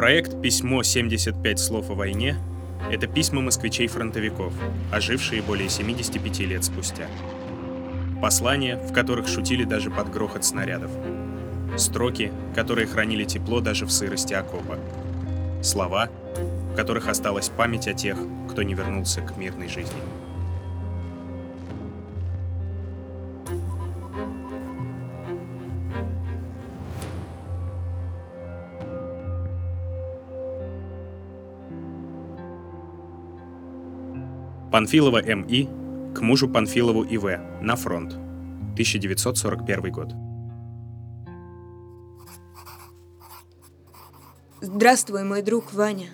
Проект «Письмо 75 слов о войне» — это письма москвичей-фронтовиков, ожившие более 75 лет спустя. Послания, в которых шутили даже под грохот снарядов. Строки, которые хранили тепло даже в сырости окопа. Слова, в которых осталась память о тех, кто не вернулся к мирной жизни. Панфилова М.И. к мужу Панфилову И.В. на фронт. 1941 год. Здравствуй, мой друг Ваня.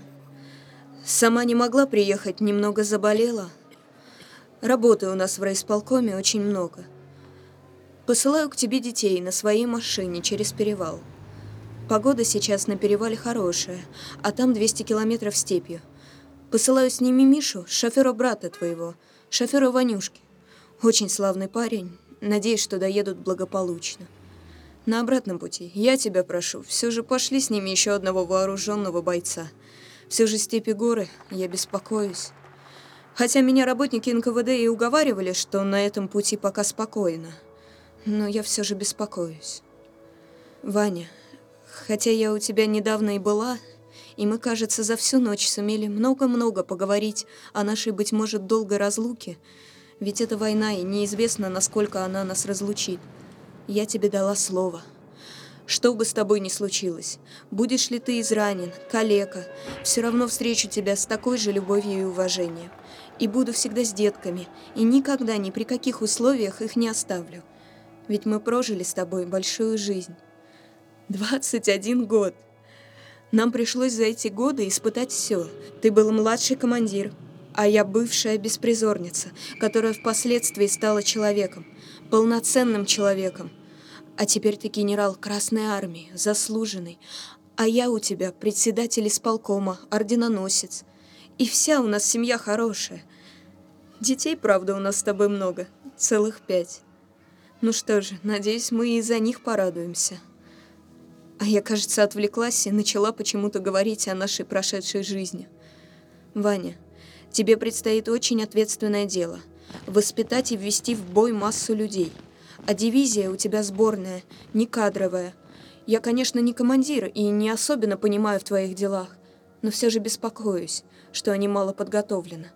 Сама не могла приехать, немного заболела. Работы у нас в райисполкоме очень много. Посылаю к тебе детей на своей машине через перевал. Погода сейчас на перевале хорошая, а там 200 километров степью – Посылаю с ними Мишу, шофера брата твоего, шофера Ванюшки. Очень славный парень. Надеюсь, что доедут благополучно. На обратном пути я тебя прошу, все же пошли с ними еще одного вооруженного бойца. Все же степи горы, я беспокоюсь. Хотя меня работники НКВД и уговаривали, что на этом пути пока спокойно. Но я все же беспокоюсь. Ваня, хотя я у тебя недавно и была, и мы, кажется, за всю ночь сумели много-много поговорить о нашей, быть может, долгой разлуке. Ведь это война, и неизвестно, насколько она нас разлучит. Я тебе дала слово. Что бы с тобой ни случилось, будешь ли ты изранен, калека, все равно встречу тебя с такой же любовью и уважением. И буду всегда с детками, и никогда ни при каких условиях их не оставлю. Ведь мы прожили с тобой большую жизнь. 21 год. Нам пришлось за эти годы испытать все. Ты был младший командир, а я бывшая беспризорница, которая впоследствии стала человеком, полноценным человеком. А теперь ты генерал Красной Армии, заслуженный, а я у тебя председатель исполкома, орденоносец. И вся у нас семья хорошая. Детей, правда, у нас с тобой много, целых пять. Ну что же, надеюсь, мы и за них порадуемся. А я, кажется, отвлеклась и начала почему-то говорить о нашей прошедшей жизни. Ваня, тебе предстоит очень ответственное дело – воспитать и ввести в бой массу людей. А дивизия у тебя сборная, не кадровая. Я, конечно, не командир и не особенно понимаю в твоих делах, но все же беспокоюсь, что они мало подготовлены.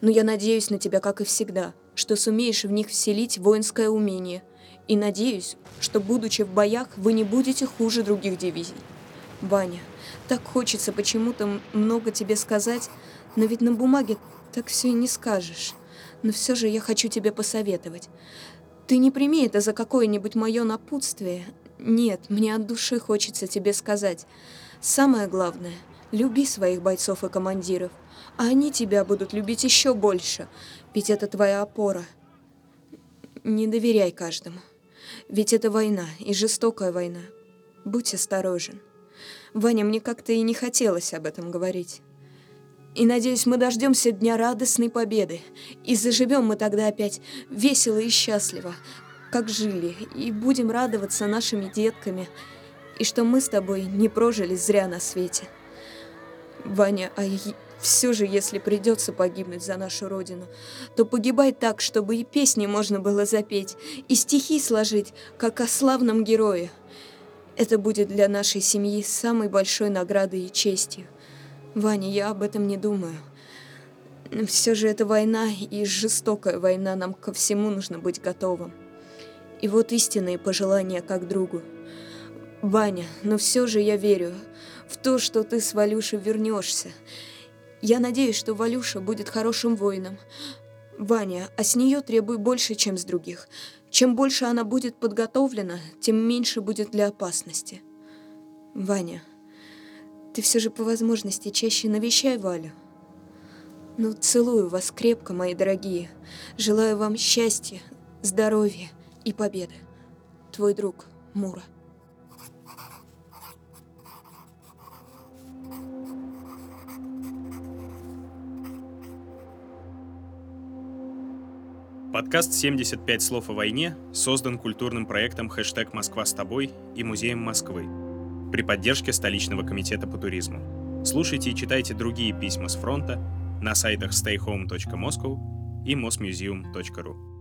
Но я надеюсь на тебя, как и всегда, что сумеешь в них вселить воинское умение – и надеюсь, что, будучи в боях, вы не будете хуже других дивизий. Ваня, так хочется почему-то много тебе сказать, но ведь на бумаге так все и не скажешь. Но все же я хочу тебе посоветовать. Ты не прими это за какое-нибудь мое напутствие. Нет, мне от души хочется тебе сказать. Самое главное, люби своих бойцов и командиров, а они тебя будут любить еще больше, ведь это твоя опора. Не доверяй каждому. Ведь это война, и жестокая война. Будь осторожен. Ваня, мне как-то и не хотелось об этом говорить. И надеюсь, мы дождемся дня радостной победы. И заживем мы тогда опять весело и счастливо, как жили, и будем радоваться нашими детками, и что мы с тобой не прожили зря на свете. Ваня, а все же, если придется погибнуть за нашу родину, то погибай так, чтобы и песни можно было запеть, и стихи сложить, как о славном герое. Это будет для нашей семьи самой большой наградой и честью. Ваня, я об этом не думаю. Все же это война, и жестокая война, нам ко всему нужно быть готовым. И вот истинные пожелания как другу. Ваня, но все же я верю в то, что ты с Валюшей вернешься. Я надеюсь, что Валюша будет хорошим воином. Ваня, а с нее требуй больше, чем с других. Чем больше она будет подготовлена, тем меньше будет для опасности. Ваня, ты все же по возможности чаще навещай Валю. Ну, целую вас крепко, мои дорогие. Желаю вам счастья, здоровья и победы. Твой друг Мура. Подкаст «75 слов о войне» создан культурным проектом «Хэштег Москва с тобой» и Музеем Москвы. при поддержке столичного комитета по туризму. Слушайте и читайте другие письма с фронта на сайтах stayhome.moscow и mosmuseum.ru.